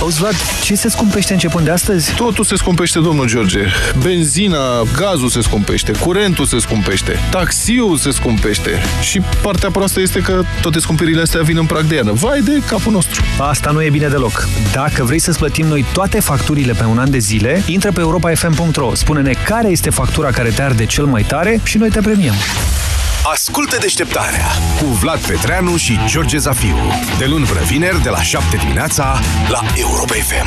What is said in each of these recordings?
Auzi, Vlad, ce se scumpește începând de astăzi? Totul se scumpește, domnul George. Benzina, gazul se scumpește, curentul se scumpește, taxiul se scumpește. Și partea proastă este că toate scumpirile astea vin în prag de iarnă. Vai de capul nostru! Asta nu e bine deloc. Dacă vrei să-ți plătim noi toate facturile pe un an de zile, intră pe europa.fm.ro, spune-ne care este factura care te arde cel mai tare și noi te premiem. Ascultă deșteptarea cu Vlad Petreanu și George Zafiu. De luni până vineri, de la 7 dimineața, la Europa FM.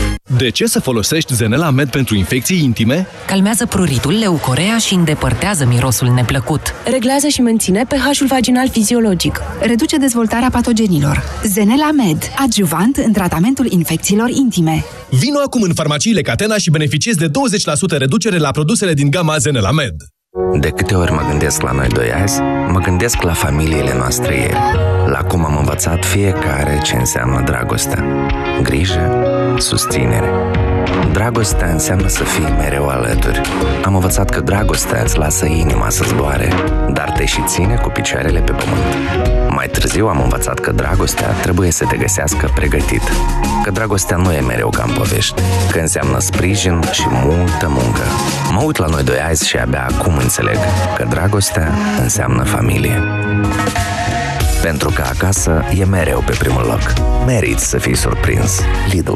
De ce să folosești Zenela Med pentru infecții intime? Calmează pruritul, leucorea și îndepărtează mirosul neplăcut. Reglează și menține pH-ul vaginal fiziologic. Reduce dezvoltarea patogenilor. Zenela Med, adjuvant în tratamentul infecțiilor intime. Vino acum în farmaciile Catena și beneficiezi de 20% reducere la produsele din gama Zenela Med. De câte ori mă gândesc la noi doi azi, mă gândesc la familiile noastre ieri, la cum am învățat fiecare ce înseamnă dragostea. Grijă, susținere. Dragostea înseamnă să fii mereu alături. Am învățat că dragostea îți lasă inima să zboare, dar te și ține cu picioarele pe pământ. Mai târziu am învățat că dragostea trebuie să te găsească pregătit. Că dragostea nu e mereu ca în povești, că înseamnă sprijin și multă muncă. Mă uit la noi doi azi și abia acum înțeleg că dragostea înseamnă familie. Pentru că acasă e mereu pe primul loc. Meriți să fii surprins. Lidl.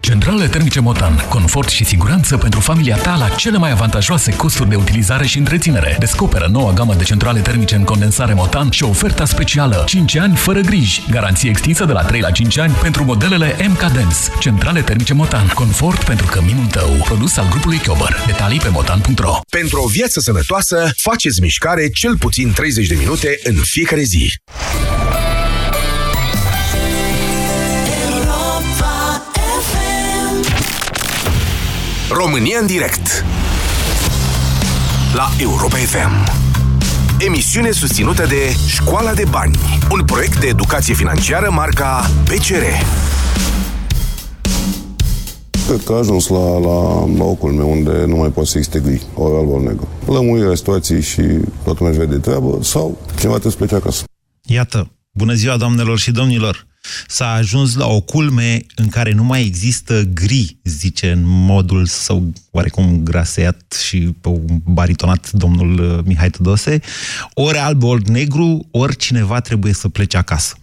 Centrale termice Motan. Confort și siguranță pentru familia ta la cele mai avantajoase costuri de utilizare și întreținere. Descoperă noua gamă de centrale termice în condensare Motan și oferta specială 5 ani fără griji. Garanție extinsă de la 3 la 5 ani pentru modelele MK Dance. Centrale termice Motan. Confort pentru căminul tău. Produs al grupului Chiober. Detalii pe motan.ro Pentru o viață sănătoasă, faceți mișcare cel puțin 30 de minute în fiecare zi. România în direct La Europa FM Emisiune susținută de Școala de Bani Un proiect de educație financiară marca PCR Cred că a ajuns la, la, la ocul meu unde nu mai poate să existe gri, ori alb, ori negru. Lămurirea situației și toată lumea își vede treabă sau cineva trebuie să plece acasă. Iată, bună ziua doamnelor și domnilor! S-a ajuns la o culme în care nu mai există gri, zice în modul său oarecum graseat și baritonat domnul uh, Mihai Tudose, ori alb, ori negru, ori cineva trebuie să plece acasă.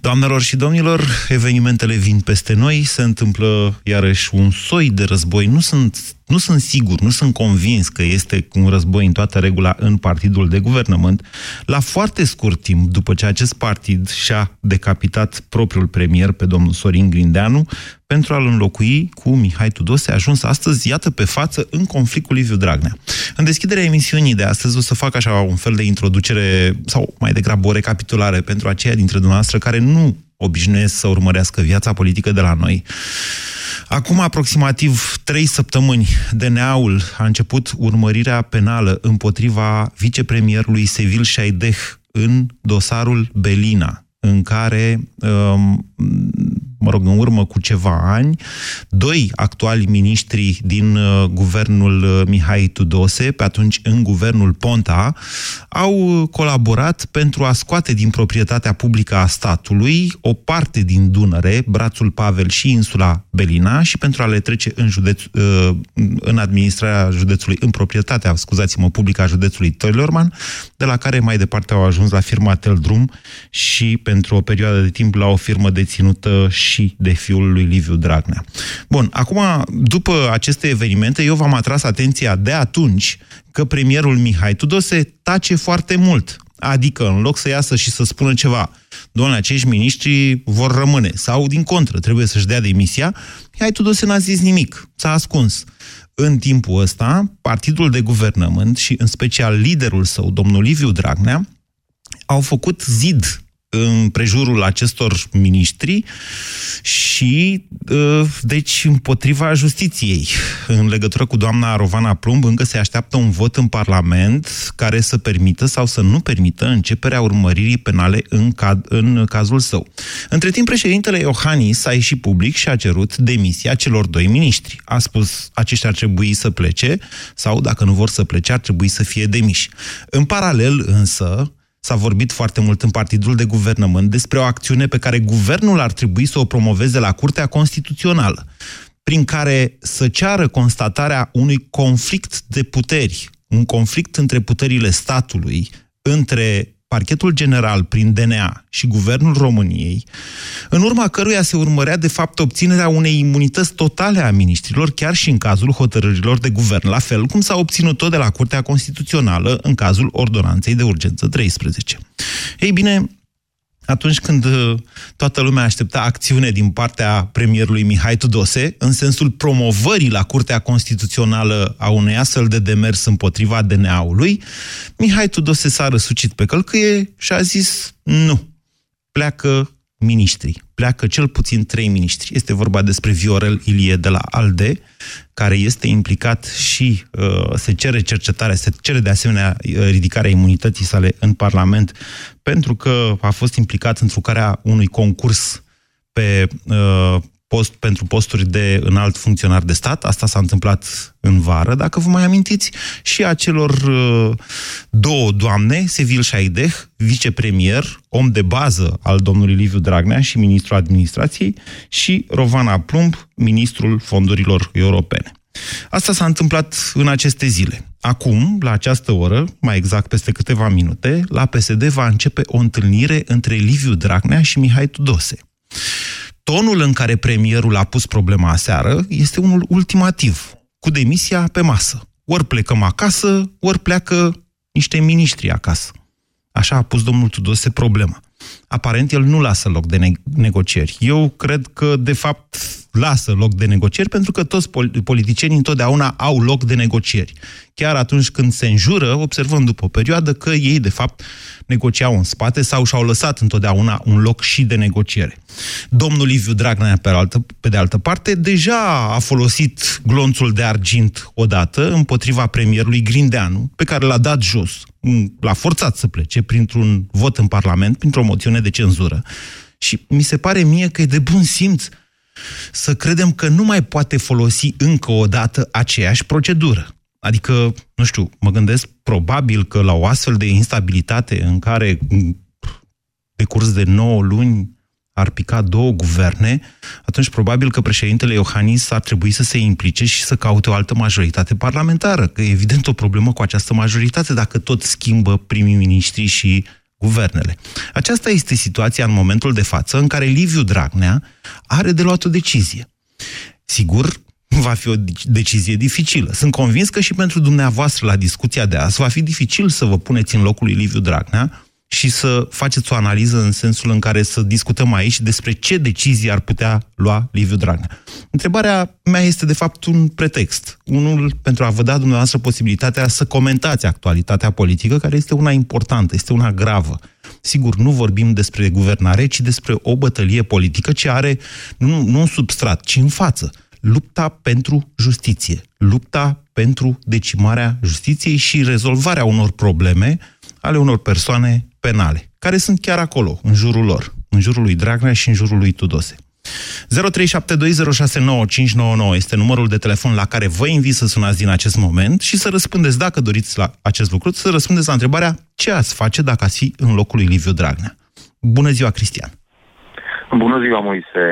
Doamnelor și domnilor, evenimentele vin peste noi, se întâmplă iarăși un soi de război. Nu sunt, nu sunt sigur, nu sunt convins că este un război în toată regula în partidul de guvernământ. La foarte scurt timp, după ce acest partid și-a decapitat propriul premier pe domnul Sorin Grindeanu, pentru a-l înlocui cu Mihai Tudose, a ajuns astăzi, iată, pe față, în conflict cu Liviu Dragnea. În deschiderea emisiunii de astăzi o să fac așa un fel de introducere, sau mai degrabă o recapitulare pentru aceia dintre dumneavoastră care nu obișnuiesc să urmărească viața politică de la noi. Acum aproximativ trei săptămâni, DNA-ul a început urmărirea penală împotriva vicepremierului Sevil Șaideh în dosarul Belina, în care um, mă rog, în urmă cu ceva ani, doi actuali miniștri din uh, guvernul uh, Mihai Tudose, pe atunci în guvernul Ponta, au colaborat pentru a scoate din proprietatea publică a statului o parte din Dunăre, brațul Pavel și insula Belina și pentru a le trece în, județ, uh, în administrarea județului, în proprietatea, scuzați-mă, publică a județului Toilerman, de la care mai departe au ajuns la firma Teldrum și pentru o perioadă de timp la o firmă deținută și de fiul lui Liviu Dragnea. Bun, acum, după aceste evenimente, eu v-am atras atenția de atunci că premierul Mihai Tudose tace foarte mult. Adică, în loc să iasă și să spună ceva, doamne, acești miniștri vor rămâne, sau din contră, trebuie să-și dea demisia, Mihai Tudose n-a zis nimic, s-a ascuns. În timpul ăsta, partidul de guvernământ și în special liderul său, domnul Liviu Dragnea, au făcut zid în prejurul acestor miniștri și, ă, deci, împotriva justiției. În legătură cu doamna Rovana Plumb, încă se așteaptă un vot în Parlament care să permită sau să nu permită începerea urmăririi penale în, cad, în cazul său. Între timp, președintele Iohannis a ieșit public și a cerut demisia celor doi miniștri. A spus, aceștia ar trebui să plece sau, dacă nu vor să plece, ar trebui să fie demiși. În paralel, însă, S-a vorbit foarte mult în partidul de guvernământ despre o acțiune pe care guvernul ar trebui să o promoveze la Curtea Constituțională, prin care să ceară constatarea unui conflict de puteri, un conflict între puterile statului, între parchetul general prin DNA și guvernul României, în urma căruia se urmărea de fapt obținerea unei imunități totale a miniștrilor, chiar și în cazul hotărârilor de guvern, la fel cum s-a obținut-o de la Curtea Constituțională în cazul Ordonanței de Urgență 13. Ei bine, atunci când uh, toată lumea aștepta acțiune din partea premierului Mihai Tudose, în sensul promovării la Curtea Constituțională a unei astfel de demers împotriva DNA-ului, Mihai Tudose s-a răsucit pe călcâie și a zis nu, pleacă miniștri. Pleacă cel puțin trei miniștri. Este vorba despre Viorel Ilie de la ALDE, care este implicat și uh, se cere cercetarea, se cere de asemenea uh, ridicarea imunității sale în Parlament, pentru că a fost implicat în trucarea unui concurs pe uh, post, pentru posturi de înalt funcționar de stat. Asta s-a întâmplat în vară, dacă vă mai amintiți, și a celor uh, două doamne, Sevil Șaideh, vicepremier, om de bază al domnului Liviu Dragnea și ministrul administrației, și Rovana Plumb, ministrul fondurilor europene. Asta s-a întâmplat în aceste zile. Acum, la această oră, mai exact peste câteva minute, la PSD va începe o întâlnire între Liviu Dragnea și Mihai Tudose tonul în care premierul a pus problema aseară este unul ultimativ, cu demisia pe masă. Ori plecăm acasă, ori pleacă niște miniștri acasă. Așa a pus domnul Tudose problema. Aparent, el nu lasă loc de ne- negocieri. Eu cred că, de fapt, lasă loc de negocieri, pentru că toți politicienii întotdeauna au loc de negocieri. Chiar atunci când se înjură, observăm după o perioadă că ei, de fapt, negociau în spate sau și-au lăsat întotdeauna un loc și de negociere. Domnul Liviu Dragnea, pe, altă, pe de altă parte, deja a folosit glonțul de argint odată împotriva premierului Grindeanu, pe care l-a dat jos, l-a forțat să plece printr-un vot în Parlament, printr-o moțiune de cenzură. Și mi se pare mie că e de bun simț să credem că nu mai poate folosi încă o dată aceeași procedură. Adică, nu știu, mă gândesc probabil că la o astfel de instabilitate în care pe curs de 9 luni ar pica două guverne, atunci probabil că președintele Iohannis ar trebui să se implice și să caute o altă majoritate parlamentară, că e evident o problemă cu această majoritate dacă tot schimbă primii miniștri și guvernele. Aceasta este situația în momentul de față în care Liviu Dragnea are de luat o decizie. Sigur, va fi o decizie dificilă. Sunt convins că și pentru dumneavoastră la discuția de azi va fi dificil să vă puneți în locul lui Liviu Dragnea și să faceți o analiză în sensul în care să discutăm aici despre ce decizii ar putea lua Liviu Dragnea. Întrebarea mea este de fapt un pretext, unul pentru a vă da dumneavoastră posibilitatea să comentați actualitatea politică, care este una importantă, este una gravă. Sigur, nu vorbim despre guvernare, ci despre o bătălie politică ce are nu, nu un substrat, ci în față lupta pentru justiție, lupta pentru decimarea justiției și rezolvarea unor probleme ale unor persoane penale, care sunt chiar acolo, în jurul lor, în jurul lui Dragnea și în jurul lui Tudose. 0372069599 este numărul de telefon la care vă invit să sunați din acest moment și să răspundeți, dacă doriți la acest lucru, să răspundeți la întrebarea ce ați face dacă ați fi în locul lui Liviu Dragnea. Bună ziua, Cristian! Bună ziua, Moise!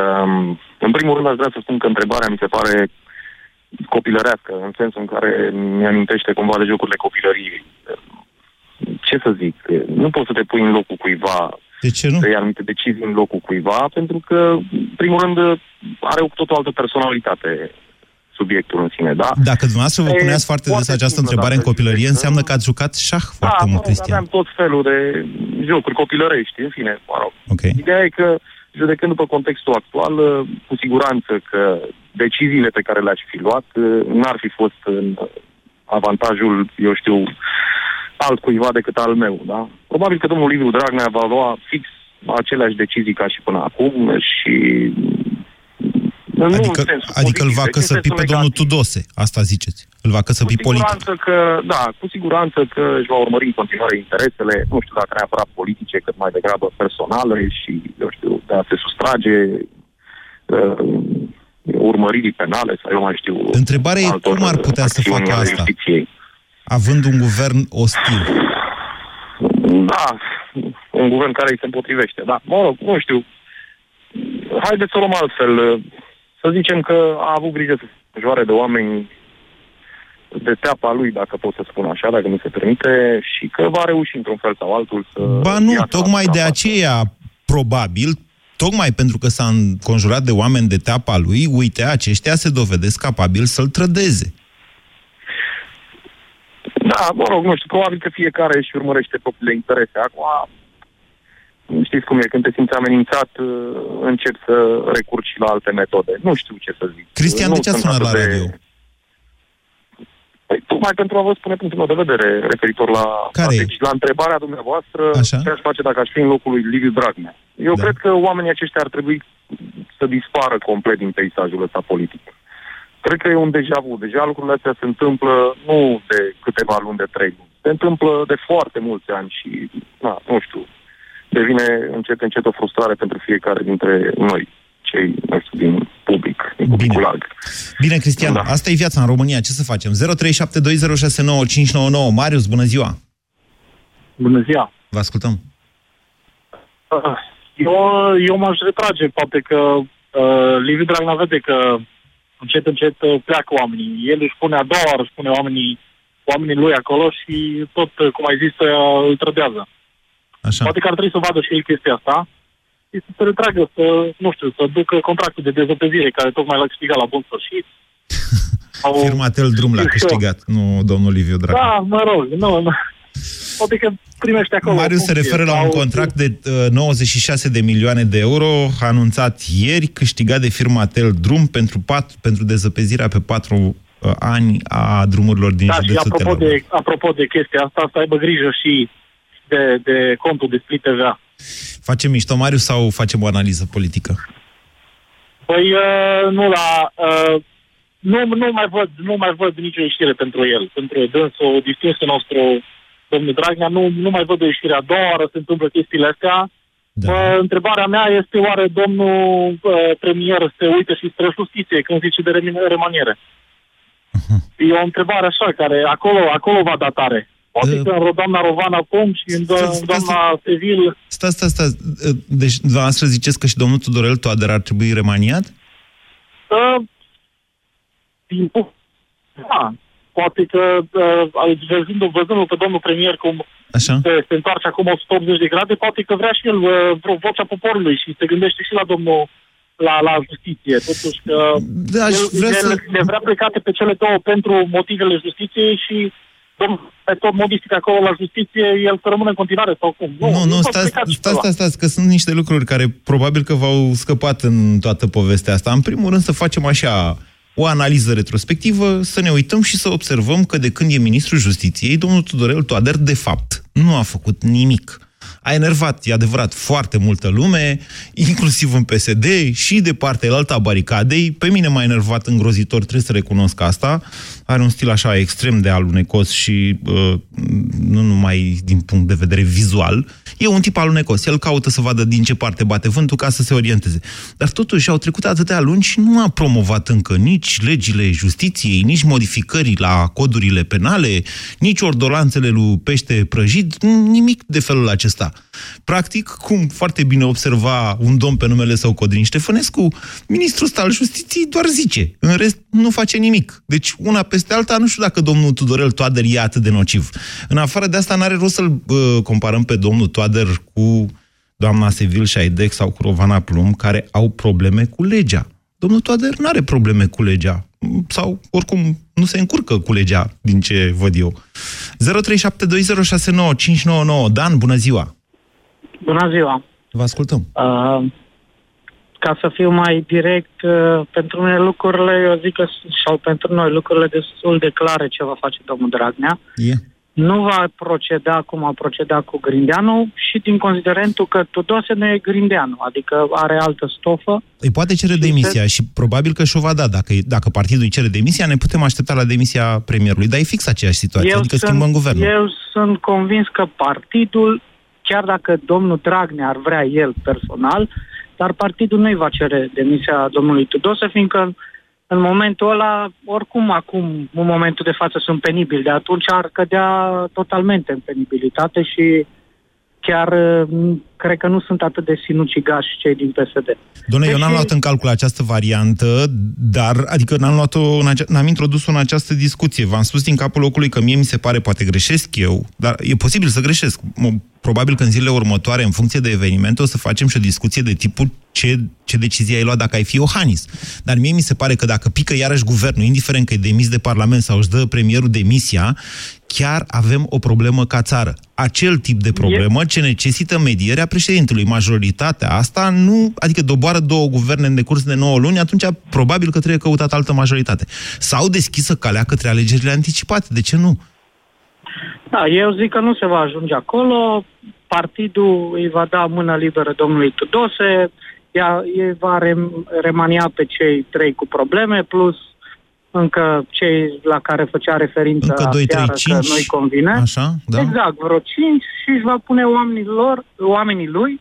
Um, în primul rând aș vrea să spun că întrebarea mi se pare copilărească, în sensul în care mi-amintește cumva de jocurile copilăriei. Ce să zic? Nu poți să te pui în locul cuiva de ce nu? să iei anumite decizii în locul cuiva, pentru că, în primul rând, are o tot o altă personalitate subiectul în sine, da? Dacă dumneavoastră vă puneați foarte des această întrebare în copilărie, înseamnă că ați jucat șah foarte da, mult, mă, Cristian. aveam tot felul de jocuri copilărești, în fine, mă rog. Okay. Ideea e că, judecând după contextul actual, cu siguranță că deciziile pe care le-aș fi luat n-ar fi fost în avantajul, eu știu, altcuiva decât al meu, da? Probabil că domnul Liviu Dragnea va lua fix aceleași decizii ca și până acum și Adică, adică îl va căsăpi pe domnul Tudose, asta ziceți. Îl va căsăpi politic. Cu siguranță că, da, cu siguranță că își va urmări în continuare interesele, nu știu dacă neapărat politice, cât mai degrabă personale și, eu știu, de a se sustrage uh, urmăririi penale sau eu mai știu... Întrebarea e cum ar putea să facă asta, justiției. Având un guvern ostil? Da, un guvern care îi se împotrivește, da. Mă rog, nu știu. Haideți să o luăm altfel să zicem că a avut grijă să se joare de oameni de teapa lui, dacă pot să spun așa, dacă mi se permite, și că va reuși într-un fel sau altul să... Ba nu, tocmai de aceea, probabil, tocmai pentru că s-a înconjurat de oameni de teapa lui, uite, aceștia se dovedesc capabili să-l trădeze. Da, mă rog, nu știu, probabil că fiecare își urmărește propriile interese. Acum, știți cum e, când te simți amenințat, uh, încep să recurgi și la alte metode. Nu știu ce să zic. Cristian, nu de ce a sunat la de... radio? Păi, tocmai pentru a vă spune punctul meu de vedere referitor la, Care la, deci, la întrebarea dumneavoastră Așa? ce aș face dacă aș fi în locul lui Liviu Dragnea. Eu Da. cred că oamenii aceștia ar trebui să dispară complet din peisajul ăsta politic. Cred că e un deja vu. Deja lucrurile astea se întâmplă nu de câteva luni, de trei luni. Se întâmplă de foarte mulți ani și, na, nu știu, devine încet, încet o frustrare pentru fiecare dintre noi, cei, nu știu, din public, din publicul larg. Bine, Cristian, da. asta e viața în România, ce să facem? 0372069599. Marius, bună ziua! Bună ziua! Vă ascultăm. Uh, Eu, eu m-aș retrage, poate că uh, Liviu Dragnea vede că încet, încet uh, pleacă oamenii. El își pune a doua oară, își pune oamenii, oamenii lui acolo și tot, uh, cum ai zis, uh, îl trădează. Așa. Poate că ar trebui să vadă și el chestia asta și să se retragă, să, nu știu, să ducă contractul de dezăpezire care tocmai l-a câștigat la bun sfârșit. Sau- Firma Tel Drum l-a știu. câștigat, nu domnul Liviu Dragnea. Da, mă rog, nu, nu. Poate că primește acolo. Marius o se funcție referă la un sau- contract de uh, 96 de milioane de euro, anunțat ieri, câștigat de firma Tel Drum pentru, pat, pentru dezăpezirea pe patru uh, ani a drumurilor din Da, și județul apropo Telorman. de, apropo de chestia asta, să aibă grijă și de, de contul de split TVA. Facem mișto, Marius, sau facem o analiză politică? Păi, uh, nu la... Uh, nu, nu, mai văd, nu mai văd nicio ieșire pentru el. Pentru dânsul, distinsul nostru, domnul Dragnea, nu, nu mai văd o ieșire. A doua oară se întâmplă chestiile astea. Da. Uh, întrebarea mea este oare domnul uh, premier se uită și spre justiție când zice de remin- remaniere? E o întrebare așa, care acolo, acolo va da tare. Poate că în doamna Rovan acum și în do- doamna Sevil Stați, stați, stați. Deci, dumneavoastră ziceți că și domnul Tudorel Toader ar trebui remaniat? Uh, din punct- da, poate că uh, văzându-l, văzându pe domnul premier cum Așa. se, se întoarce acum 180 de grade, poate că vrea și el uh, vreo vocea poporului și se gândește și la domnul la, la justiție. Totuși că Da, aș el, vrea el să- le vrea plecate pe cele două pentru motivele justiției și domnul pe tot modistic acolo la justiție, el să rămână în continuare sau cum? Nu, nu, pot stați, pleca și pe stați, ăla. stați, stați, că sunt niște lucruri care probabil că v-au scăpat în toată povestea asta. În primul rând să facem așa o analiză retrospectivă, să ne uităm și să observăm că de când e ministrul justiției, domnul Tudorel Toader, de fapt, nu a făcut nimic. A enervat, e adevărat, foarte multă lume, inclusiv în PSD și de partea alta a baricadei. Pe mine m-a enervat îngrozitor, trebuie să recunosc asta. Are un stil așa extrem de alunecos și uh, nu numai din punct de vedere vizual. E un tip alunecos. El caută să vadă din ce parte bate vântul ca să se orienteze. Dar totuși au trecut atâtea luni și nu a promovat încă nici legile justiției, nici modificări la codurile penale, nici ordolanțele lui Pește Prăjit, nimic de felul acesta. Practic, cum foarte bine observa un domn pe numele său Codrin Ștefănescu, ministrul ăsta al justiției doar zice. În rest, nu face nimic. Deci, una peste alta, nu știu dacă domnul Tudorel Toader e atât de nociv. În afară de asta, n-are rost să-l uh, comparăm pe domnul Toader cu doamna Sevil Șaidec sau cu Rovana Plum, care au probleme cu legea. Domnul Toader nu are probleme cu legea. Sau, oricum, nu se încurcă cu legea, din ce văd eu. 0372069599. Dan, bună ziua! Bună ziua! Vă ascultăm. Uh, ca să fiu mai direct, uh, pentru mine lucrurile, eu zic că, sau pentru noi, lucrurile destul de clare ce va face domnul Dragnea. Yeah. Nu va proceda cum a procedat cu Grindeanu și din considerentul că Tudose nu e Grindeanu, adică are altă stofă. Îi poate cere demisia și probabil că și-o va da. Dacă, dacă partidul îi cere demisia, ne putem aștepta la demisia premierului. Dar e fix aceeași situație, Eu adică sunt, schimbăm guvernul. Eu sunt convins că partidul, chiar dacă domnul Dragnea ar vrea el personal, dar partidul nu-i va cere demisia domnului Tudose, fiindcă în momentul ăla, oricum acum, în momentul de față sunt penibil, de atunci ar cădea totalmente în penibilitate și chiar uh, cred că nu sunt atât de sinucigași cei din PSD. Doamne, eu Deci- n-am luat în calcul această variantă, dar, adică n-am, luat-o în ace- n-am introdus-o în această discuție. V-am spus din capul locului că mie mi se pare, poate greșesc eu, dar e posibil să greșesc. M- Probabil că în zilele următoare, în funcție de evenimente, o să facem și o discuție de tipul ce, ce decizie ai luat dacă ai fi Iohannis. Dar mie mi se pare că dacă pică iarăși guvernul, indiferent că e demis de Parlament sau își dă premierul demisia, chiar avem o problemă ca țară. Acel tip de problemă ce necesită medierea președintelui. Majoritatea asta nu, adică doboară două guverne în decurs de 9 luni, atunci probabil că trebuie căutat altă majoritate. Sau deschisă calea către alegerile anticipate. De ce nu? Da, eu zic că nu se va ajunge acolo. Partidul îi va da mână liberă domnului Tudose, ea, ei va rem, remania pe cei trei cu probleme, plus încă cei la care făcea referință Încă doi, trei, aseară că cinci. nu-i convine. Așa, da? Exact, vreo cinci și își va pune oamenii, lor, oamenii lui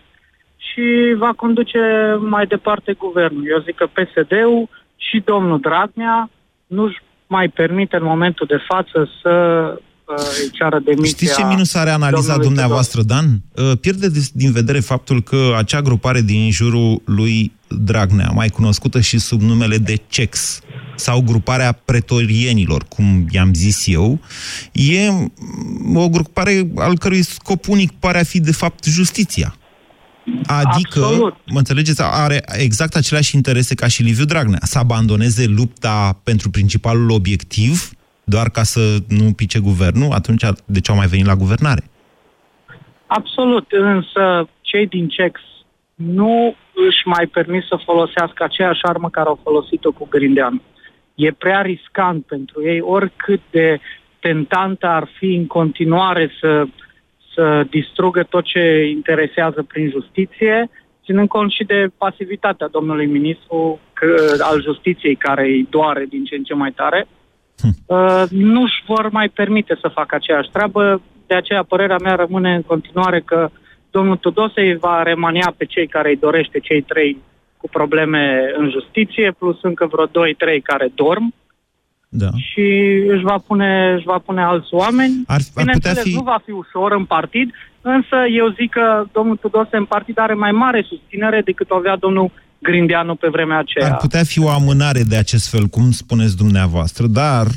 și va conduce mai departe guvernul. Eu zic că PSD-ul și domnul Dragnea nu-și mai permite în momentul de față să uh, îi ceară demisia. Știți ce minus are analiza domnului dumneavoastră, Dan? Uh, Pierde dis- din vedere faptul că acea grupare din jurul lui Dragnea, mai cunoscută și sub numele de CEX, sau gruparea pretorienilor, cum i-am zis eu, e mm, o grupare al cărui scop unic pare a fi, de fapt, justiția. Adică, Absolut. mă înțelegeți, are exact aceleași interese ca și Liviu Dragnea. Să abandoneze lupta pentru principalul obiectiv, doar ca să nu pice guvernul, atunci de ce au mai venit la guvernare? Absolut, însă cei din CEX nu își mai permit să folosească aceeași armă care au folosit-o cu Grindeanu. E prea riscant pentru ei, oricât de tentantă ar fi în continuare să, să distrugă tot ce interesează prin justiție, ținând cont și de pasivitatea domnului ministru că, al justiției, care îi doare din ce în ce mai tare, uh, nu își vor mai permite să facă aceeași treabă. De aceea, părerea mea rămâne în continuare că domnul Tudose îi va remania pe cei care îi dorește, cei trei cu probleme în justiție, plus încă vreo doi, trei care dorm Da. și își va pune, își va pune alți oameni. Ar, ar Bineînțeles, putea fi... nu va fi ușor în partid, însă eu zic că domnul Tudose în partid are mai mare susținere decât o avea domnul Grindeanu pe vremea aceea. Ar putea fi o amânare de acest fel, cum spuneți dumneavoastră, dar uh,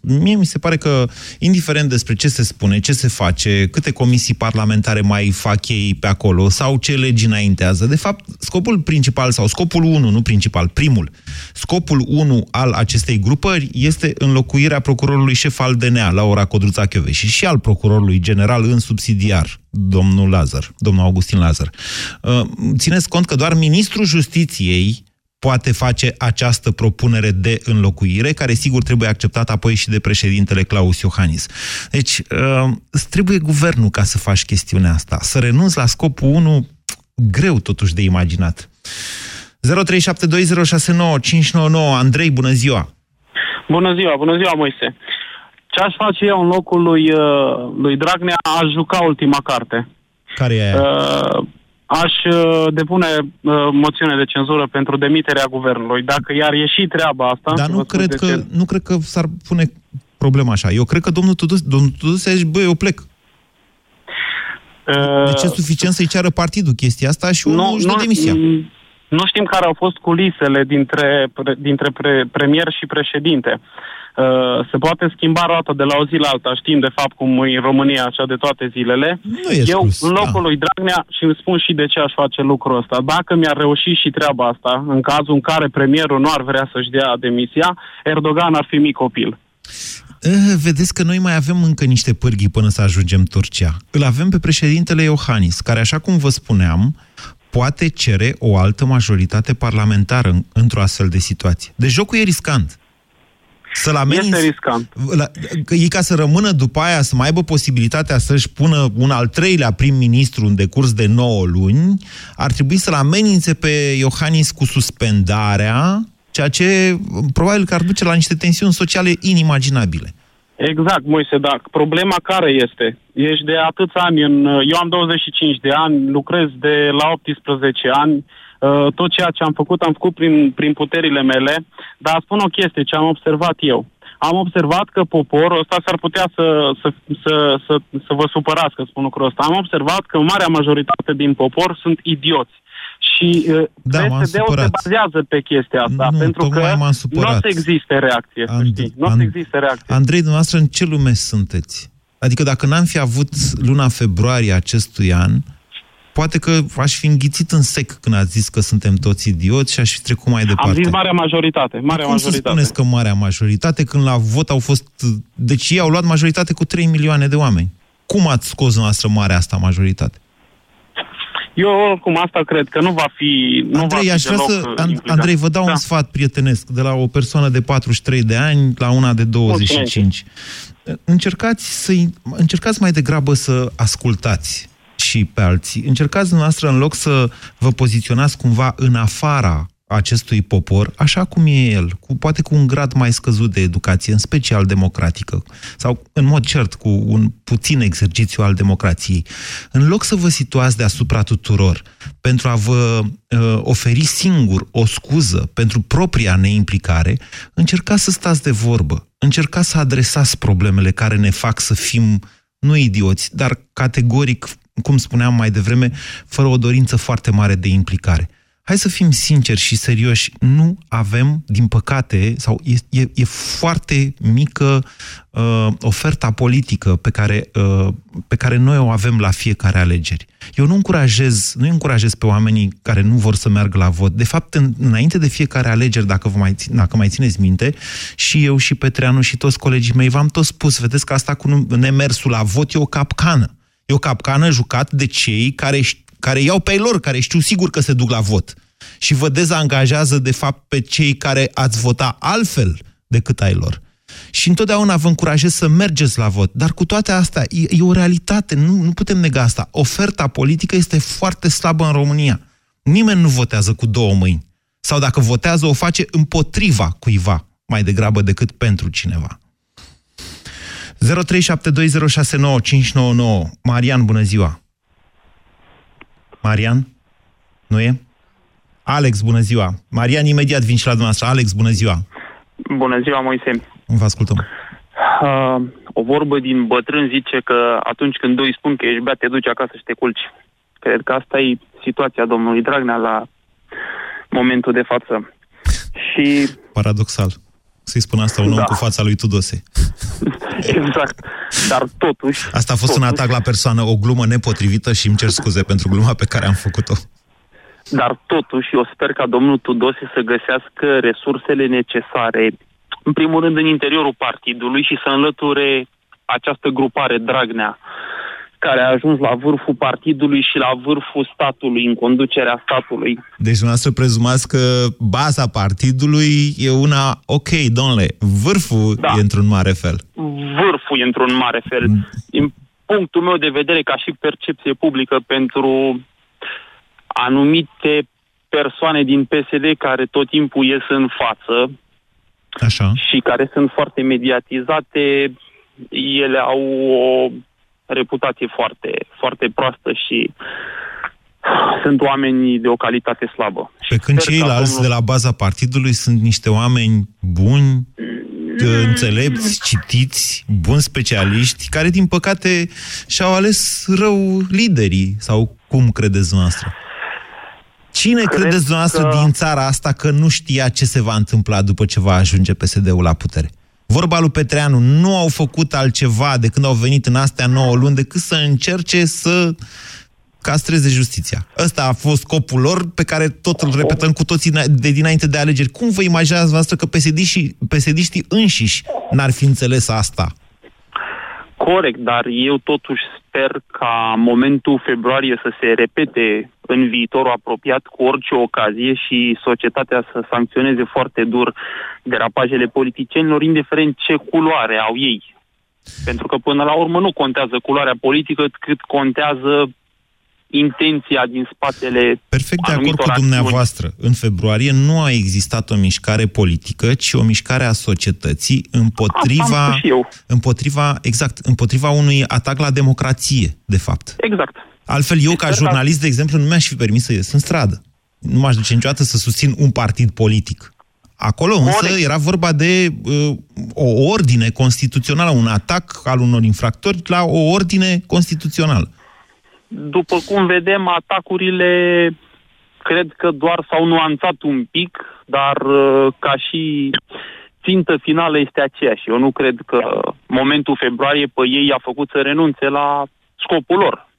mie mi se pare că, indiferent despre ce se spune, ce se face, câte comisii parlamentare mai fac ei pe acolo, sau ce legi înaintează, de fapt, scopul principal, sau scopul 1, nu principal, primul, scopul 1 al acestei grupări este înlocuirea procurorului șef al DNA, Laura Codruța Chioveși, și al procurorului general în subsidiar, domnul Lazar, domnul Augustin Lazar. Uh, Țineți cont că doar ministrul justiției poate face această propunere de înlocuire, care sigur trebuie acceptată apoi și de președintele Claus Iohannis. Deci, uh, îți trebuie guvernul ca să faci chestiunea asta. Să renunți la scopul 1, greu totuși de imaginat. 0372069599 Andrei, bună ziua! Bună ziua, bună ziua, Moise. Ce aș face eu în locul lui, uh, lui Dragnea, aș juca ultima carte. Care e aia? Uh, aș uh, depune uh, moțiune de cenzură pentru demiterea guvernului. Dacă i-ar ieși treaba asta... Dar să nu vă spun cred, de că, ce. nu cred că s-ar pune problema așa. Eu cred că domnul Tudose, domnul Tudose a zis, băi, eu plec. Uh, Deci e suficient să-i ceară partidul chestia asta și unul își dă demisia. mm, Nu știm care au fost culisele dintre, pre- dintre pre, premier și președinte. Uh, se poate schimba roata de la o zi la alta. Știm, de fapt, cum e în România așa de toate zilele. Nu e Eu, spus, în locul da. lui Dragnea, și îmi spun și de ce aș face lucrul ăsta, dacă mi-ar reuși și treaba asta, în cazul în care premierul nu ar vrea să-și dea demisia, Erdogan ar fi mic copil. Eh, Vedeți că noi mai avem încă niște pârghii până să ajungem Turcia. Îl avem pe președintele Iohannis, care, așa cum vă spuneam, poate cere o altă majoritate parlamentară în, într-o astfel de situație. Deci jocul e riscant. Să-l ameninți... Este riscant. La, că ei ca să rămână după aia, să mai aibă posibilitatea să-și pună un al treilea prim-ministru în decurs de 9 luni, ar trebui să-l amenințe pe Iohannis cu suspendarea, ceea ce probabil că ar duce la niște tensiuni sociale inimaginabile. Exact, Moise, dar problema care este? Ești de atâți ani, în, eu am 25 de ani, lucrez de la 18 ani, uh, tot ceea ce am făcut, am făcut prin, prin puterile mele, dar spun o chestie, ce am observat eu. Am observat că poporul ăsta s-ar putea să, să, să, să, să vă supărați că spun lucrul ăsta. Am observat că marea majoritate din popor sunt idioți. Și uh, Da, m-am PSD-ul se supărat. bazează pe chestia asta, Nu, pentru că tocmai m-am nu o supărat. să existe reacție, să știi. Nu o să And- existe reacție. Andrei, dumneavoastră, în ce lume sunteți? Adică dacă n-am fi avut luna februarie acestui an, poate că aș fi înghițit în sec când ați zis că suntem toți idioți și aș fi trecut mai departe. Am zis marea majoritate. Marea Cum să majoritate. spuneți că marea majoritate, când la vot au fost... Deci ei au luat majoritate cu 3 milioane de oameni. Cum ați scos noastră marea asta majoritate? Eu oricum asta cred că nu va fi nu va Andrei, fi aș vrea deloc, să... uh, An- implicat. Andrei, vă dau da. un sfat prietenesc de la o persoană de 43 de ani la una de 25. Încercați, să încercați mai degrabă să ascultați și pe alții. Încercați dumneavoastră, în loc să vă poziționați cumva în afara acestui popor, așa cum e el, cu, poate cu un grad mai scăzut de educație, în special democratică, sau în mod cert cu un puțin exercițiu al democrației. În loc să vă situați deasupra tuturor pentru a vă uh, oferi singur o scuză pentru propria neimplicare, încercați să stați de vorbă, încercați să adresați problemele care ne fac să fim nu idioți, dar categoric, cum spuneam mai devreme, fără o dorință foarte mare de implicare. Hai să fim sinceri și serioși, nu avem, din păcate, sau e, e, e foarte mică uh, oferta politică pe care, uh, pe care noi o avem la fiecare alegeri. Eu nu încurajez, nu încurajez pe oamenii care nu vor să meargă la vot. De fapt, în, înainte de fiecare alegeri, dacă, vă mai, țin- dacă mai țineți minte, și eu și Petreanu și toți colegii mei v-am tot spus, vedeți că asta cu nu- nemersul la vot e o capcană. E o capcană jucat de cei care, ș- care iau pe ei lor, care știu sigur că se duc la vot. Și vă dezangajează, de fapt, pe cei care ați vota altfel decât ai lor. Și întotdeauna vă încurajez să mergeți la vot. Dar cu toate astea, e, e o realitate, nu, nu putem nega asta. Oferta politică este foarte slabă în România. Nimeni nu votează cu două mâini. Sau dacă votează, o face împotriva cuiva, mai degrabă decât pentru cineva. 0372069599 Marian, bună ziua! Marian? Nu e? Alex, bună ziua! Marian, imediat vin și la dumneavoastră. Alex, bună ziua! Bună ziua, Moise. Vă ascultăm. Uh, o vorbă din bătrân zice că atunci când doi spun că ești beat, te duci acasă și te culci. Cred că asta e situația domnului Dragnea la momentul de față. Și Paradoxal. Să-i spun asta un om Da. cu fața lui Tudose. exact. Dar totuși... Asta a fost un atac la persoană, o glumă nepotrivită și îmi cer scuze pentru gluma pe care am făcut-o. Dar totuși, eu sper ca domnul Tudose să găsească resursele necesare, în primul rând în interiorul partidului și să înlăture această grupare Dragnea, care a ajuns la vârful partidului și la vârful statului, în conducerea statului. Deci dumneavoastră prezumați că baza partidului e una ok, domnule, vârful da. e într-un mare fel. Vârful e într-un mare fel. Mm. Din punctul meu de vedere, ca și percepție publică pentru anumite persoane din PSD care tot timpul ies în față Așa. și care sunt foarte mediatizate, ele au o reputație foarte, foarte proastă și sunt oameni de o calitate slabă. Pe când ceilalți domnul... de la baza partidului sunt niște oameni buni, mm. înțelepți, citiți, buni specialiști, care, din păcate, și-au ales rău liderii. Sau cum credeți noastră? Cine Cred credeți dumneavoastră că... din țara asta că nu știa ce se va întâmpla după ce va ajunge PSD-ul la putere? Vorba lui Petreanu, nu au făcut altceva de când au venit în astea 9 luni decât să încerce să castreze justiția. Ăsta a fost scopul lor pe care tot îl repetăm cu toții de dinainte de alegeri. Cum vă imaginați voastră că psd psd înșiși n-ar fi înțeles asta? Corect, dar eu totuși sper ca momentul februarie să se repete în viitorul apropiat cu orice ocazie și societatea să sancționeze foarte dur derapajele politicienilor, indiferent ce culoare au ei. Pentru că până la urmă nu contează culoarea politică, cât contează intenția din spatele Perfect de acord cu acțiuni. dumneavoastră. În februarie nu a existat o mișcare politică, ci o mișcare a societății împotriva, am, am împotriva, exact, împotriva unui atac la democrație, de fapt. Exact. Altfel, eu, ca jurnalist, de exemplu, nu mi-aș fi permis să ies în stradă. Nu m-aș duce niciodată să susțin un partid politic. Acolo însă Corect. era vorba de uh, o ordine constituțională, un atac al unor infractori la o ordine constituțională. După cum vedem, atacurile cred că doar s-au nuanțat un pic, dar uh, ca și țintă finală este aceeași. Eu nu cred că momentul februarie pe ei a făcut să renunțe la scopul lor.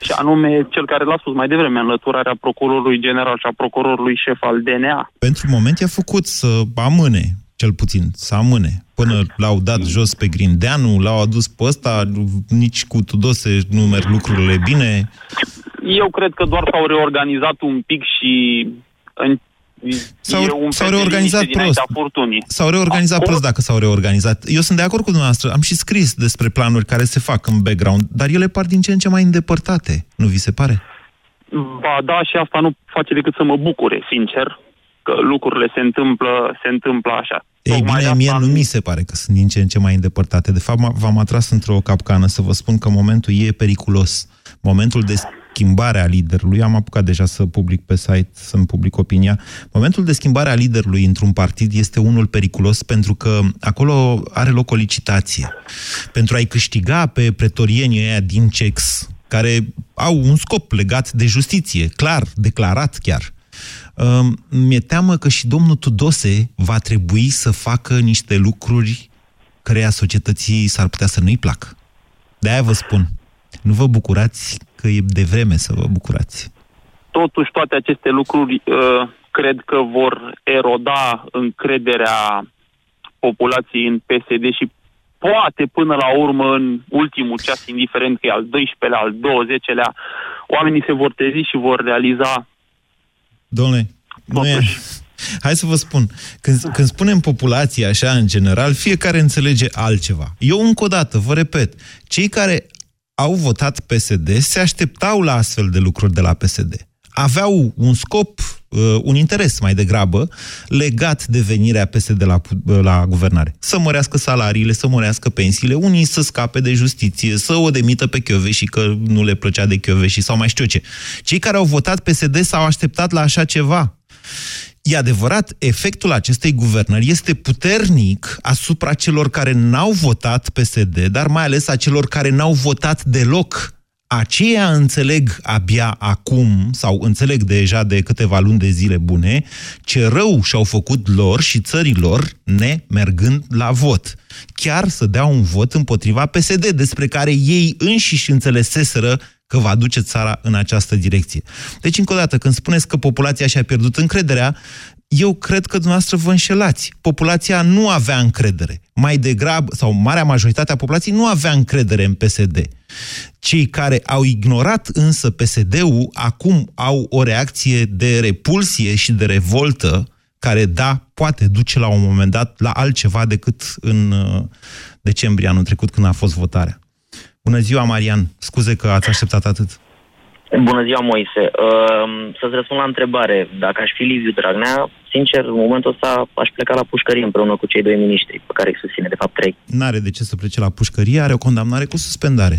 Și anume cel care l-a spus mai devreme, înlăturarea procurorului general și a procurorului șef al DNA. Pentru moment i-a făcut să amâne cel puțin, să amâne. Până l-au dat jos pe Grindeanu, l-au adus pe ăsta, nici cu Tudose nu merg lucrurile bine. Eu cred că doar s-au reorganizat un pic și în S-au, s-au reorganizat prost. S-au reorganizat Acum... prost dacă s-au reorganizat. Eu sunt de acord cu dumneavoastră. Am și scris despre planuri care se fac în background, dar ele par din ce în ce mai îndepărtate. Nu vi se pare? Ba da, și asta nu face decât să mă bucure, sincer că lucrurile se întâmplă, se întâmplă așa. Ei Tocmai bine, mie nu mi se pare că sunt din ce în ce mai îndepărtate. De fapt, v-am atras într-o capcană să vă spun că momentul e periculos. Momentul de schimbare a liderului, am apucat deja să public pe site, să-mi public opinia, momentul de schimbare a liderului într-un partid este unul periculos pentru că acolo are loc o licitație. Pentru a-i câștiga pe pretorienii ăia din CEX, care au un scop legat de justiție, clar, declarat chiar, mi-e teamă că și domnul Tudose va trebui să facă niște lucruri căreia societății s-ar putea să nu-i placă. De-aia vă spun, nu vă bucurați că e de vreme să vă bucurați. Totuși, toate aceste lucruri uh, cred că vor eroda încrederea populației în PSD și poate până la urmă în ultimul ceas, indiferent că e al 12-lea, al 20-lea, oamenii se vor trezi și vor realiza Domnule, nu e... Hai să vă spun, când, când spunem populația așa în general, fiecare înțelege altceva. Eu încă o dată, vă repet, cei care au votat PSD se așteptau la astfel de lucruri de la PSD. Aveau un scop, uh, un interes mai degrabă, legat de venirea PSD la, uh, la guvernare. Să mărească salariile, să mărească pensiile, unii să scape de justiție, să o demită pe și că nu le plăcea de și sau mai știu ce. Cei care au votat PSD s-au așteptat la așa ceva. E adevărat, efectul acestei guvernări este puternic asupra celor care n-au votat PSD, dar mai ales a celor care n-au votat deloc. Aceia înțeleg abia acum, sau înțeleg deja de câteva luni de zile bune, ce rău și-au făcut lor și țărilor nemergând la vot. Chiar să dea un vot împotriva PSD, despre care ei înșiși înțeleseseră că va duce țara în această direcție. Deci, încă o dată, când spuneți că populația și-a pierdut încrederea, eu cred că dumneavoastră vă înșelați. Populația nu avea încredere. Mai degrabă, sau marea majoritate a populației nu avea încredere în PSD. Cei care au ignorat însă PSD-ul acum au o reacție de repulsie și de revoltă care, da, poate duce la un moment dat la altceva decât în uh, decembrie anul trecut când a fost votarea. Bună ziua, Marian! Scuze că ați așteptat atât. Bună ziua, Moise. Uh, să-ți răspund la întrebare. Dacă aș fi Liviu Dragnea, sincer, în momentul ăsta aș pleca la pușcărie împreună cu cei doi miniștri pe care îi susține, de fapt trei. N-are de ce să plece la pușcărie, are o condamnare cu suspendare.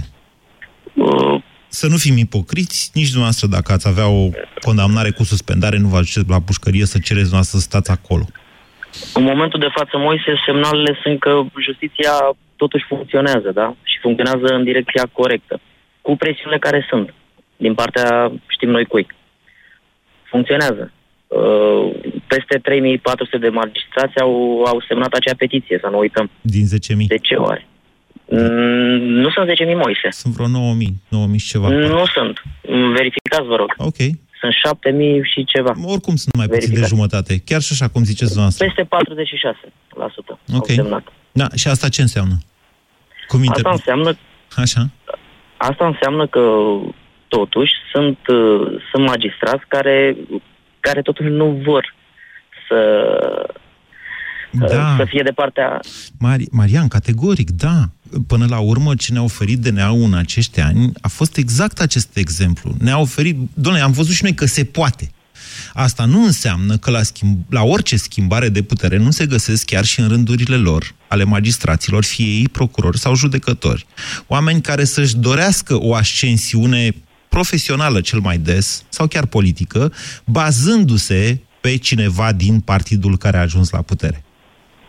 Uh, Să nu fim ipocriți, nici dumneavoastră dacă ați avea o condamnare cu suspendare, nu vă aduceți la pușcărie să cereți dumneavoastră să stați acolo. în momentul de față, Moise, semnalele sunt că justiția totuși funcționează, da? Și funcționează în direcția corectă. Cu presiunile care sunt, din partea știm noi cui. Funcționează. Uh, peste 3400 de magistrați au, au semnat acea petiție, să nu uităm. Din 10.000. De ce ori? Mm, nu sunt 10.000 Moise. Sunt vreo 9.000, 9.000 și ceva. Nu sunt. Mm, Verificați, vă rog. Ok. Sunt 7.000 și ceva. Oricum sunt mai puțin de Verificați. jumătate. Chiar și așa, cum ziceți dumneavoastră. Peste 46% au Ok. semnat. Da, și asta ce înseamnă? Cum inter... Asta înseamnă, Așa? asta înseamnă că totuși sunt, uh, sunt magistrați care, care totuși nu vor să, Da. să fie de partea... Mari... Marian, categoric, da. Până la urmă, ce ne-a oferit DNA-ul în acești ani a fost exact acest exemplu. Ne-a oferit, doamne, am văzut și noi că se poate. Asta nu înseamnă că la, schimb, la orice schimbare de putere nu se găsesc chiar și în rândurile lor, ale magistraților, fie ei procurori sau judecători, oameni care să-și dorească o ascensiune profesională cel mai des, sau chiar politică, bazându-se pe cineva din partidul care a ajuns la putere.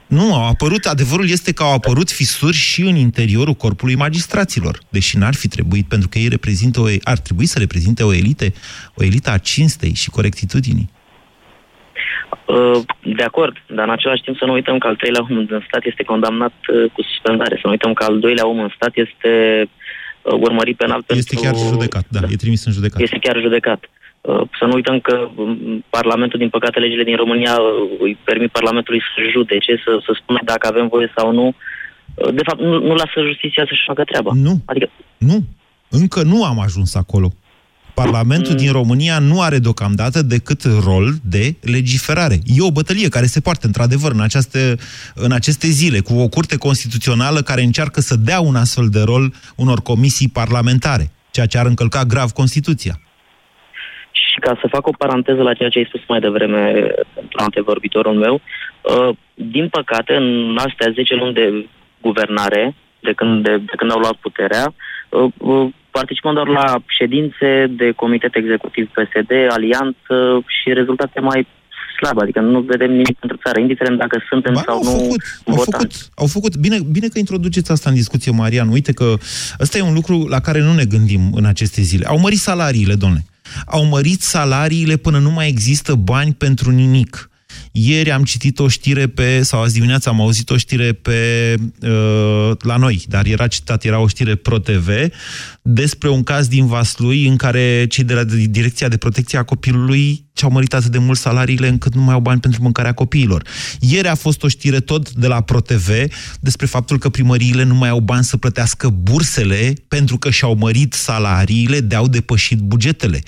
Nu, au apărut, adevărul este că au apărut fisuri și în interiorul corpului magistraților, deși n-ar fi trebuit, pentru că ei reprezintă o, ar trebui să reprezinte o elite, o elită a cinstei și corectitudinii. Uh, De acord, dar în același timp să nu uităm că al treilea om în stat este condamnat uh, cu suspendare. Să nu uităm că al doilea om în stat este uh, urmărit penal pentru... Este chiar judecat, da, e trimis în judecat. Este chiar judecat. Uh, Să nu uităm că um, Parlamentul, din păcate, legile din România uh, îi permit Parlamentului să judece, să, să spună dacă avem voie sau nu. Uh, De fapt, nu, nu lasă justiția să-și facă treaba. Nu. Adică, Nu, încă nu am ajuns acolo. Parlamentul din România nu are deocamdată decât rol de legiferare. E o bătălie care se poartă într-adevăr în, această, în aceste zile, cu o curte constituțională care încearcă să dea un astfel de rol unor comisii parlamentare, ceea ce ar încălca grav Constituția. Și ca să fac o paranteză la ceea ce ai spus mai devreme pentru antevorbitorul meu, uh, din păcate, în astea 10 luni de guvernare, de când, de, de când au luat puterea, uh, uh, participăm doar la ședințe de comitet executiv PSD, alianță și rezultate mai slabe, adică nu vedem nimic pentru țară, indiferent dacă suntem Ba, sau au nu făcut, au votanți. făcut, au făcut. Bine, bine că introduceți asta în discuție, Marian. Uite că ăsta e un lucru la care nu ne gândim în aceste zile. Au mărit salariile, domnule. Au mărit salariile până nu mai există bani pentru nimic. Ieri am citit o știre pe, sau azi dimineața am auzit o știre pe, uh, la noi, dar era citat, era o știre Pro-TV, despre un caz din Vaslui în care cei de la Direcția de Protecție a Copilului și-au mărit atât de mult salariile încât nu mai au bani pentru mâncarea copiilor. Ieri a fost o știre tot de la ProTV despre faptul că primăriile nu mai au bani să plătească bursele pentru că și-au mărit salariile, de-au depășit bugetele.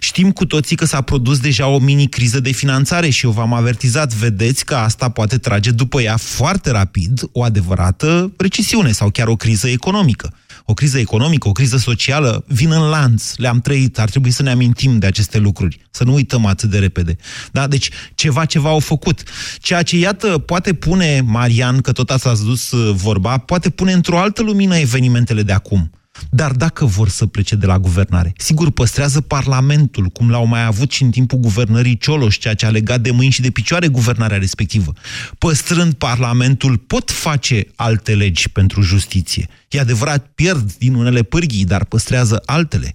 Știm cu toții că s-a produs deja o mini-criză de finanțare și eu v-am avertizat, vedeți că asta poate trage după ea foarte rapid o adevărată recesiune sau chiar o criză economică o criză economică, o criză socială, vin în lanț, le-am trăit, ar trebui să ne amintim de aceste lucruri, să nu uităm atât de repede. Da? Deci ceva, ceva au făcut. Ceea ce, iată, poate pune, Marian, că tot asta ați dus uh, vorba, poate pune într-o altă lumină evenimentele de acum. Dar dacă vor să plece de la guvernare, sigur păstrează Parlamentul, cum l-au mai avut și în timpul guvernării Cioloș, ceea ce a legat de mâini și de picioare guvernarea respectivă. Păstrând Parlamentul, pot face alte legi pentru justiție. E adevărat, pierd din unele pârghii, dar păstrează altele.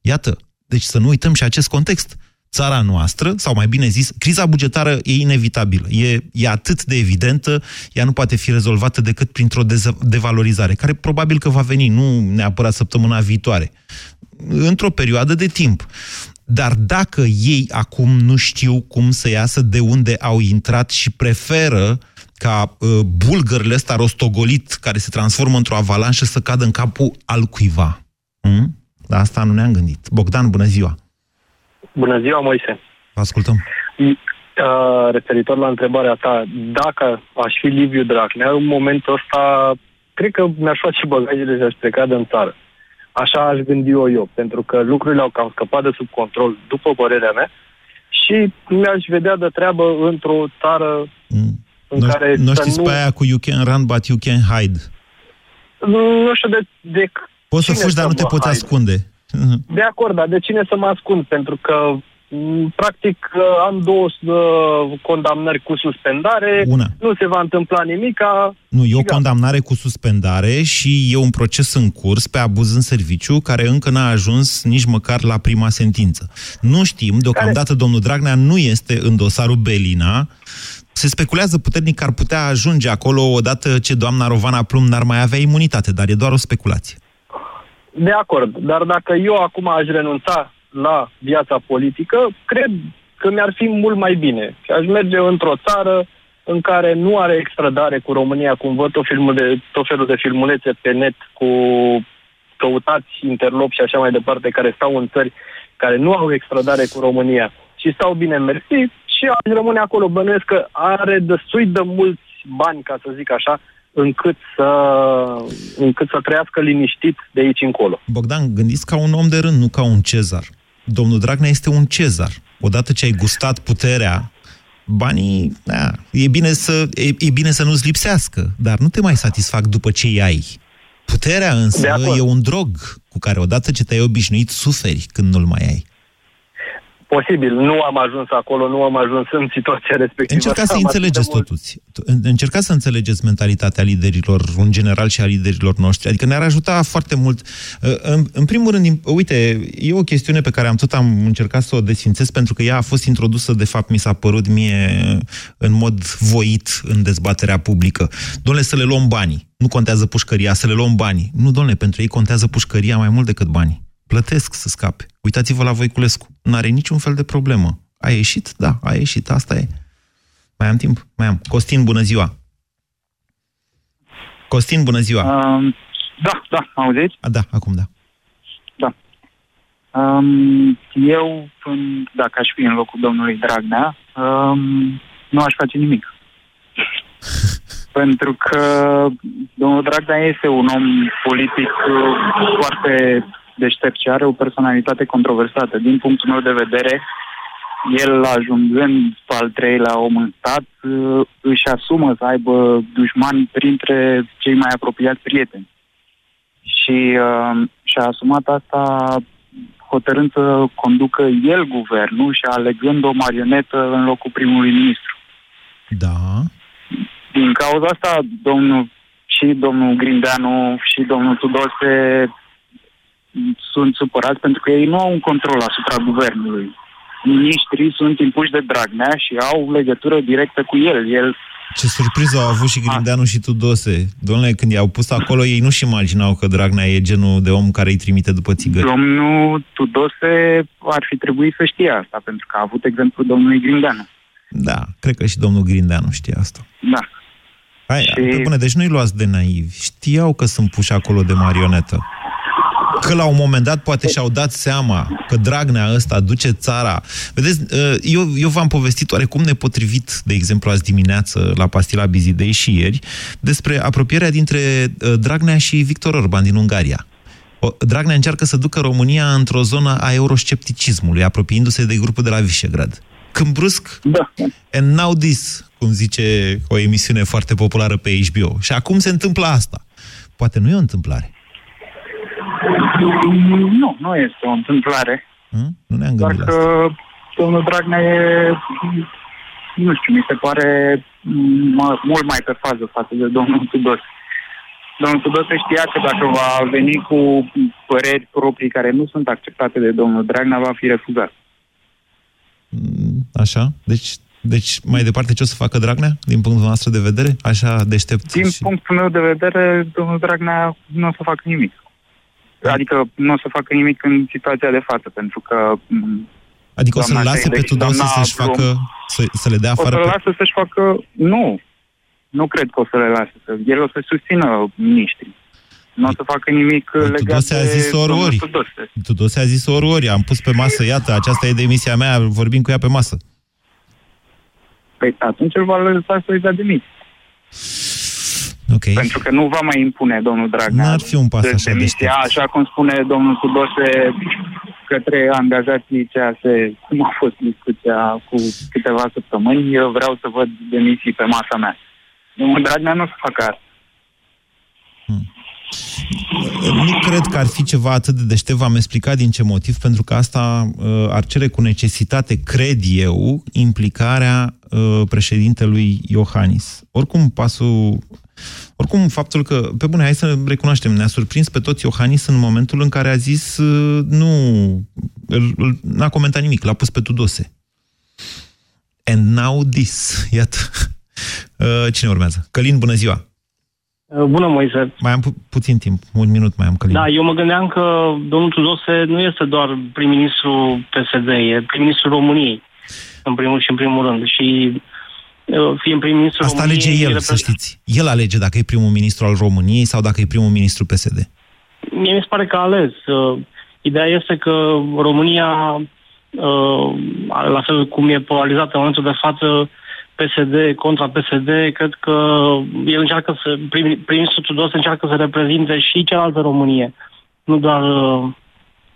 Iată, deci să nu uităm și acest context. Țara noastră, sau mai bine zis, criza bugetară e inevitabilă. E, e atât de evidentă, ea nu poate fi rezolvată decât printr-o dez- devalorizare, care probabil că va veni, nu neapărat săptămâna viitoare, într-o perioadă de timp. Dar dacă ei acum nu știu cum să iasă de unde au intrat și preferă ca uh, bulgările ăsta rostogolit, care se transformă într-o avalanșă, să cadă în capul al cuiva, Mm? La asta nu ne-am gândit. Bogdan, bună ziua! Bună ziua, Moise! Vă ascultăm! Uh, referitor la întrebarea ta, dacă aș fi Liviu Dragnea, în momentul ăsta, cred că mi-aș face bagajele și aș pleca din țară. Așa aș gândi eu, eu, pentru că lucrurile au cam scăpat de sub control, după părerea mea, și mi-aș vedea de treabă într-o țară mm. în nu, care... Nu știți nu... pe aia cu you can run, but you can hide. Nu, nu știu de... de Poți să fugi, dar nu te poți hide. ascunde. De acord, dar de cine să mă ascund? Pentru că Mm, practic uh, am două uh, condamnări cu suspendare, Una. nu se va întâmpla nimic. Nu, e o condamnare cu suspendare și e un proces în curs pe abuz în serviciu care încă n-a ajuns nici măcar la prima sentință. Nu știm, deocamdată care... domnul Dragnea nu este în dosarul Belina, se speculează puternic că ar putea ajunge acolo odată ce doamna Rovana Plum n-ar mai avea imunitate, dar e doar o speculație. De acord, dar dacă eu acum aș renunța la viața politică, cred că mi-ar fi mult mai bine. Că aș merge într-o țară în care nu are extradare cu România, cum văd tot, filmul de, tot felul de filmulețe pe net cu căutați interlop și așa mai departe, care stau în țări care nu au extradare cu România și stau bine mersi și aș rămâne acolo. Bănuiesc că are destui de mulți bani, ca să zic așa, încât să, încât să trăiască liniștit de aici încolo. Bogdan, gândiți ca un om de rând, nu ca un cezar domnul Dragnea este un cezar. Odată ce ai gustat puterea, banii, da, e, bine să, e, e bine să nu-ți lipsească, dar nu te mai satisfac după ce îi ai. Puterea însă e un drog cu care odată ce te-ai obișnuit, suferi când nu-l mai ai. Posibil, nu am ajuns acolo, nu am ajuns în situația respectivă. Încercați să înțelegeți totuși. Încercați să înțelegeți mentalitatea liderilor în general și a liderilor noștri. Adică ne-ar ajuta foarte mult. Uh, în, în primul rând, uite, e o chestiune pe care am tot am încercat să o desfințez pentru că ea a fost introdusă, de fapt, mi s-a părut mie în mod voit în dezbaterea publică. Domnule, să le luăm banii. Nu contează pușcăria, să le luăm banii. Nu, domnule, pentru ei contează pușcăria mai mult decât banii plătesc să scape. Uitați-vă la Voiculescu. Nu are niciun fel de problemă. A ieșit? Da, a ieșit. Asta e. Mai am timp? Mai am. Costin, bună ziua! Costin, bună ziua! Um, da, da, auziți? A, da, acum da. Da. Um, eu, dacă aș fi în locul domnului Dragnea, um, nu aș face nimic. Pentru că domnul Dragnea este un om politic foarte deștept și are o personalitate controversată. Din punctul meu de vedere, el ajungând al treilea om în stat, uh, își asumă să aibă dușmani printre cei mai apropiați prieteni. Și uh, și-a asumat asta hotărând să conducă el guvernul și alegând o marionetă în locul primului ministru. Da. Din cauza asta, domnul și domnul Grindeanu și domnul Tudose sunt supărați pentru că ei nu au un control asupra guvernului. Ministrii sunt impuși de Dragnea și au legătură directă cu el. el ce surpriză au avut și Grindeanu și Tudose. Domnule, când i-au pus acolo, ei nu-și imaginau că Dragnea e genul de om care îi trimite după țigări. Domnul Tudose ar fi trebuit să știe asta, pentru că a avut exemplu domnului Grindeanu. Da, cred că și domnul Grindeanu știe asta. Da. Hai, și... Bune, deci nu-i luați de naivi. Știau că sunt puși acolo de marionetă că la un moment dat poate și-au dat seama că Dragnea ăsta duce țara. Vedeți, uh, eu, eu v-am povestit oarecum nepotrivit, de exemplu, azi dimineață la Pastila Bizidei și ieri, despre apropierea dintre uh, Dragnea și Victor Orban din Ungaria. Dragnea încearcă să ducă România într-o zonă a euroscepticismului, apropiindu-se de grupul de la Visegrad. Când brusc, da. and now this, cum zice o emisiune foarte populară pe HBO. Și acum se întâmplă asta. Poate nu e o întâmplare. Nu, nu este o întâmplare. Hmm? Nu ne-am Doar că asta. domnul Dragnea e, nu știu, mi se pare mult mai pe fază față de domnul Tudor. Domnul Tudor știa că dacă va veni cu păreri proprii care nu sunt acceptate de domnul Dragnea, va fi refuzat. Hmm, așa? Deci deci, mai departe, ce o să facă Dragnea, din punctul nostru de vedere? Așa deștept? Din și... punctul meu de vedere, domnul Dragnea nu o să facă nimic. Adică nu o să facă nimic în situația de față, pentru că... Adică o să-l lase pe Tudose să-și facă, să, să le dea afară? O să-l pe... lasă să-și facă... Nu. Nu cred că o să le lase. El o să susțină miniștrii. Nu o să facă nimic legat Tudose a de zis ori domnul ori. Tudose. Tudose a zis ori ori. Am pus pe masă, iată, aceasta e demisia mea, vorbim cu ea pe masă. Păi atunci îl va lăsa să-i dea demisia. Ok. Pentru că nu va mai impune domnul Dragnea. N-ar fi un pas de așa demisia, așa cum spune domnul Tudose către angajații CAS, cum a fost discuția cu câteva săptămâni, eu vreau să văd demisii pe masa mea. Domnul Dragnea nu o să facă asta. Nu cred că ar fi ceva atât de deștept, v-am explicat din ce motiv, pentru că asta uh, ar cere cu necesitate, cred eu, implicarea uh, președintelui Iohannis. Oricum, pasul... Oricum, faptul că, pe bune, hai să recunoaștem, ne-a surprins pe toți Iohannis în momentul în care a zis uh, nu, îl- îl- n-a comentat nimic, l-a pus pe Tudose. And now this. Iată. Uh, Cine urmează? Călin, bună ziua! Uh, Bună, Moise. Mai am pu- puțin timp, un minut mai am, Călin. Da, eu mă gândeam că domnul Tudose nu este doar prim-ministru PSD, e prim-ministru României, în primul și în primul rând. Și uh, fiind prim-ministru Asta României... alege el, repre- să știți. El alege dacă e primul ministru al României sau dacă e primul ministru PSD. Mie mi se pare că a ales. Uh, Ideea este că România, uh, la fel cum e polarizată în momentul de față, PSD contra PSD, cred că el încearcă să, prim- prim-ministrul Tudose încearcă să reprezinte și cealaltă Românie, nu doar uh,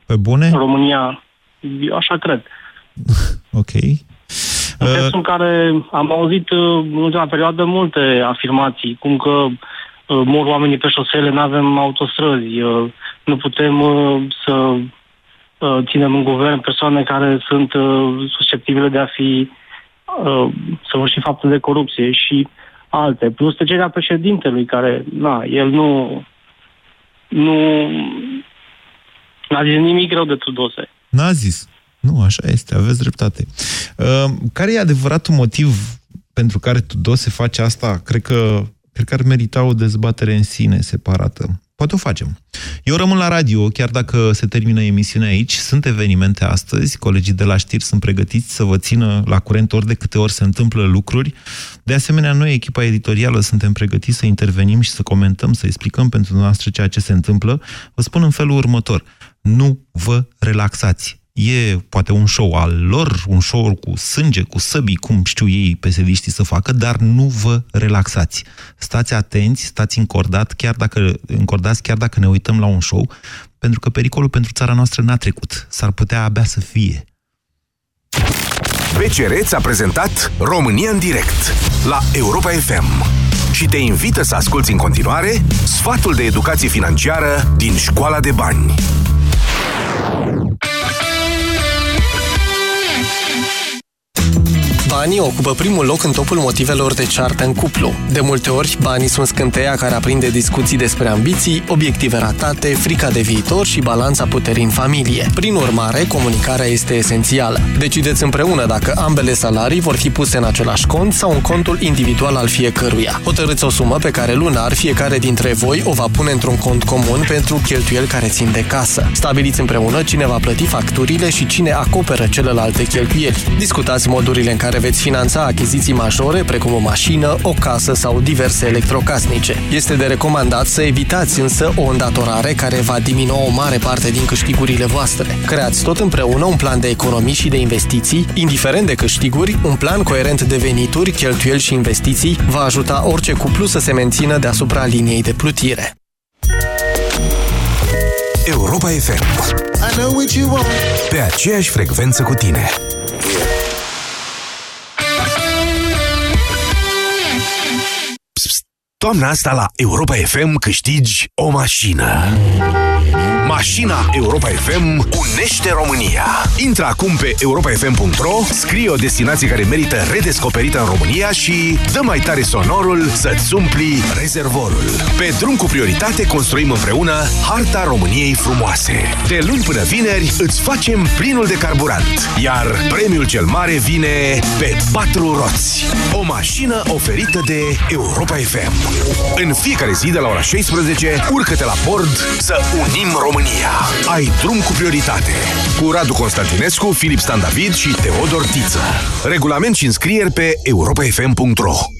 Pe bune? România. Eu așa cred. Ok. În sensul în care am auzit uh, în ultima perioadă multe afirmații, cum că uh, mor oamenii pe șosele, nu avem autostrăzi, uh, nu putem uh, să uh, ținem în guvern persoane care sunt uh, susceptibile de a fi uh, săvârși fapte de corupție și alte. Plus tăcerea președintelui, care, na, el nu nu n-a zis nimic rău de Tudose. N-a zis. Nu, așa este, aveți dreptate. Uh, care e adevăratul motiv pentru care Tudose face asta? Cred că, cred că ar merita o dezbatere în sine separată. Poate o facem. Eu rămân la radio, chiar dacă se termină emisiunea aici. Sunt evenimente astăzi, colegii de la știri sunt pregătiți să vă țină la curent ori de câte ori se întâmplă lucruri. De asemenea, noi, echipa editorială, suntem pregătiți să intervenim și să comentăm, să explicăm pentru noastră ceea ce se întâmplă. Vă spun în felul următor. Nu vă relaxați. E poate un show al lor, un show cu sânge, cu săbii, cum știu ei pesediștii să facă, dar nu vă relaxați. Stați atenți, stați încordat, chiar dacă, încordați chiar dacă ne uităm la un show, pentru că pericolul pentru țara noastră n-a trecut. S-ar putea abia să fie. BCR ți-a prezentat România în direct la Europa FM și te invită să asculti în continuare sfatul de educație financiară din Școala de Bani. Banii ocupă primul loc în topul motivelor de ceartă în cuplu. De multe ori, banii sunt scânteia care aprinde discuții despre ambiții, obiective ratate, frica de viitor și balanța puterii în familie. Prin urmare, comunicarea este esențială. Decideți împreună dacă ambele salarii vor fi puse în același cont sau în contul individual al fiecăruia. Hotărâți o sumă pe care lunar fiecare dintre voi o va pune într-un cont comun pentru cheltuieli care țin de casă. Stabiliți împreună cine va plăti facturile și cine acoperă celelalte cheltuieli. Discutați modurile în care veți finanța achiziții majore, precum o mașină, o casă sau diverse electrocasnice. Este de recomandat să evitați însă o îndatorare care va diminua o mare parte din câștigurile voastre. Creați tot împreună un plan de economii și de investiții, indiferent de câștiguri, un plan coerent de venituri, cheltuieli și investiții va ajuta orice cuplu să se mențină deasupra liniei de plutire. Europa FM. Pe aceeași frecvență cu tine. Toamna asta la Europa FM câștigi o mașină. Mașina Europa FM unește România. Intră acum pe europafm.ro, scrie o destinație care merită redescoperită în România și dă mai tare sonorul să-ți umpli rezervorul. Pe drum cu prioritate construim împreună harta României frumoase. De luni până vineri îți facem plinul de carburant, iar premiul cel mare vine pe patru roți. O mașină oferită de Europa FM. În fiecare zi de la ora 16, urcă-te la bord să unim România. Ai drum cu prioritate. Cu Radu Constantinescu, Filip Stan David și Teodor Tiță. Regulament și înscrieri pe europafm.ro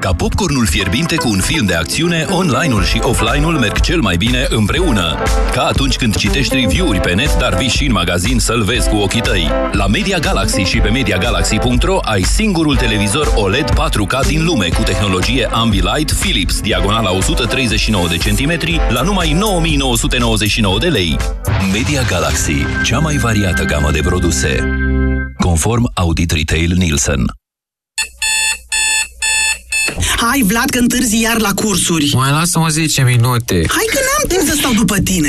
Ca popcornul fierbinte cu un film de acțiune, online-ul și offline-ul merg cel mai bine împreună. Ca atunci când citești review-uri pe net, dar vii și în magazin să-l vezi cu ochii tăi. La Media Galaxy și pe MediaGalaxy.ro ai singurul televizor OLED 4K din lume cu tehnologie Ambilight Philips, diagonala 139 de centimetri, la numai 9999 de lei. Media Galaxy, cea mai variată gamă de produse. Conform Audit Retail Nielsen. Hai, Vlad, că întârzi iar la cursuri. Mai lasă-mă 10 minute. Hai că n-am timp să stau după tine.